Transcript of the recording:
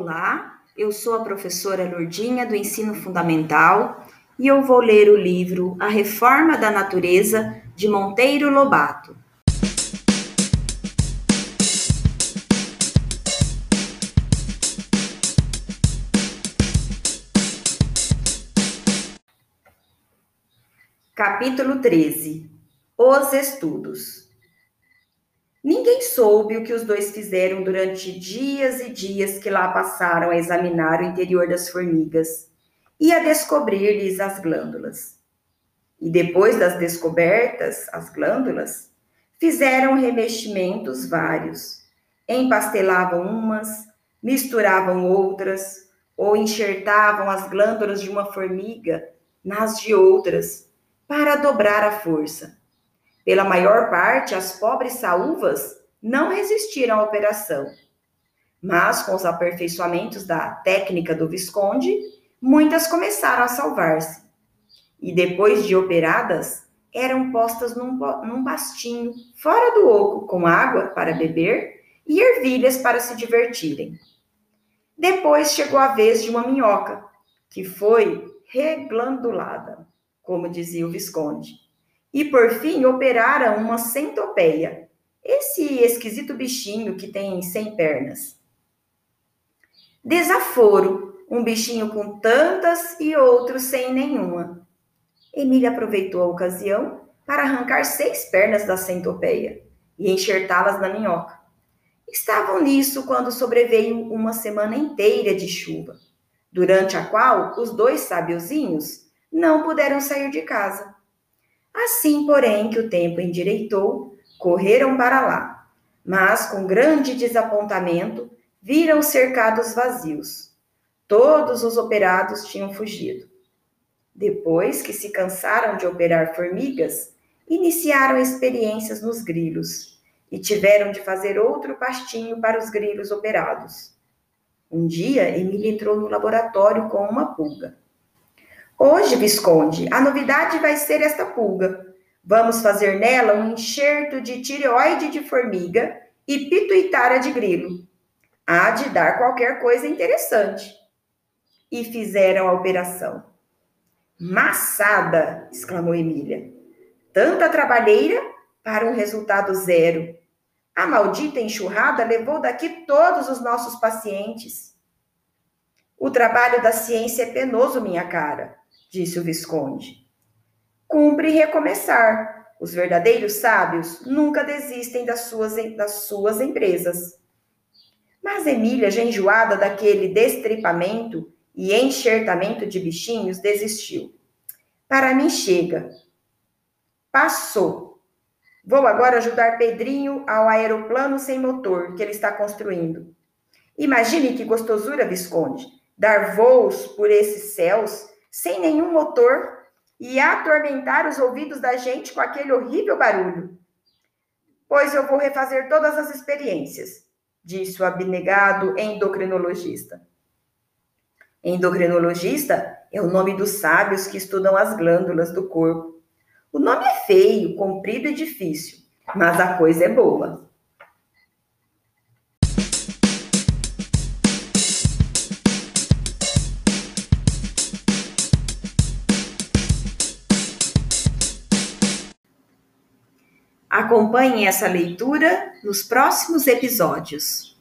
Olá, eu sou a professora Lourdinha do Ensino Fundamental e eu vou ler o livro A Reforma da Natureza de Monteiro Lobato. Capítulo 13 Os Estudos Ninguém soube o que os dois fizeram durante dias e dias que lá passaram a examinar o interior das formigas e a descobrir-lhes as glândulas. E depois das descobertas, as glândulas, fizeram remeximentos vários. Empastelavam umas, misturavam outras, ou enxertavam as glândulas de uma formiga nas de outras, para dobrar a força pela maior parte, as pobres saúvas não resistiram à operação. Mas, com os aperfeiçoamentos da técnica do Visconde, muitas começaram a salvar-se. E depois de operadas, eram postas num, num pastinho, fora do oco, com água para beber e ervilhas para se divertirem. Depois chegou a vez de uma minhoca, que foi reglandulada, como dizia o Visconde e, por fim, operaram uma centopeia, esse esquisito bichinho que tem 100 pernas. Desaforo, um bichinho com tantas e outro sem nenhuma. Emília aproveitou a ocasião para arrancar seis pernas da centopeia e enxertá-las na minhoca. Estavam nisso quando sobreveio uma semana inteira de chuva, durante a qual os dois sabiozinhos não puderam sair de casa. Assim, porém, que o tempo endireitou, correram para lá, mas com grande desapontamento viram os cercados vazios. Todos os operados tinham fugido. Depois que se cansaram de operar formigas, iniciaram experiências nos grilos e tiveram de fazer outro pastinho para os grilos operados. Um dia, Emília entrou no laboratório com uma pulga. Hoje, Visconde, a novidade vai ser esta pulga. Vamos fazer nela um enxerto de tireoide de formiga e pituitária de grilo. Há de dar qualquer coisa interessante. E fizeram a operação. Massada! exclamou Emília. Tanta trabalheira para um resultado zero. A maldita enxurrada levou daqui todos os nossos pacientes. O trabalho da ciência é penoso, minha cara disse o Visconde. Cumpre recomeçar. Os verdadeiros sábios nunca desistem das suas, das suas empresas. Mas Emília, já enjoada daquele destripamento e enxertamento de bichinhos, desistiu. Para mim chega. Passou. Vou agora ajudar Pedrinho ao aeroplano sem motor que ele está construindo. Imagine que gostosura, Visconde, dar voos por esses céus sem nenhum motor e atormentar os ouvidos da gente com aquele horrível barulho. Pois eu vou refazer todas as experiências, disse o abnegado endocrinologista. Endocrinologista é o nome dos sábios que estudam as glândulas do corpo. O nome é feio, comprido e difícil, mas a coisa é boa. Acompanhem essa leitura nos próximos episódios.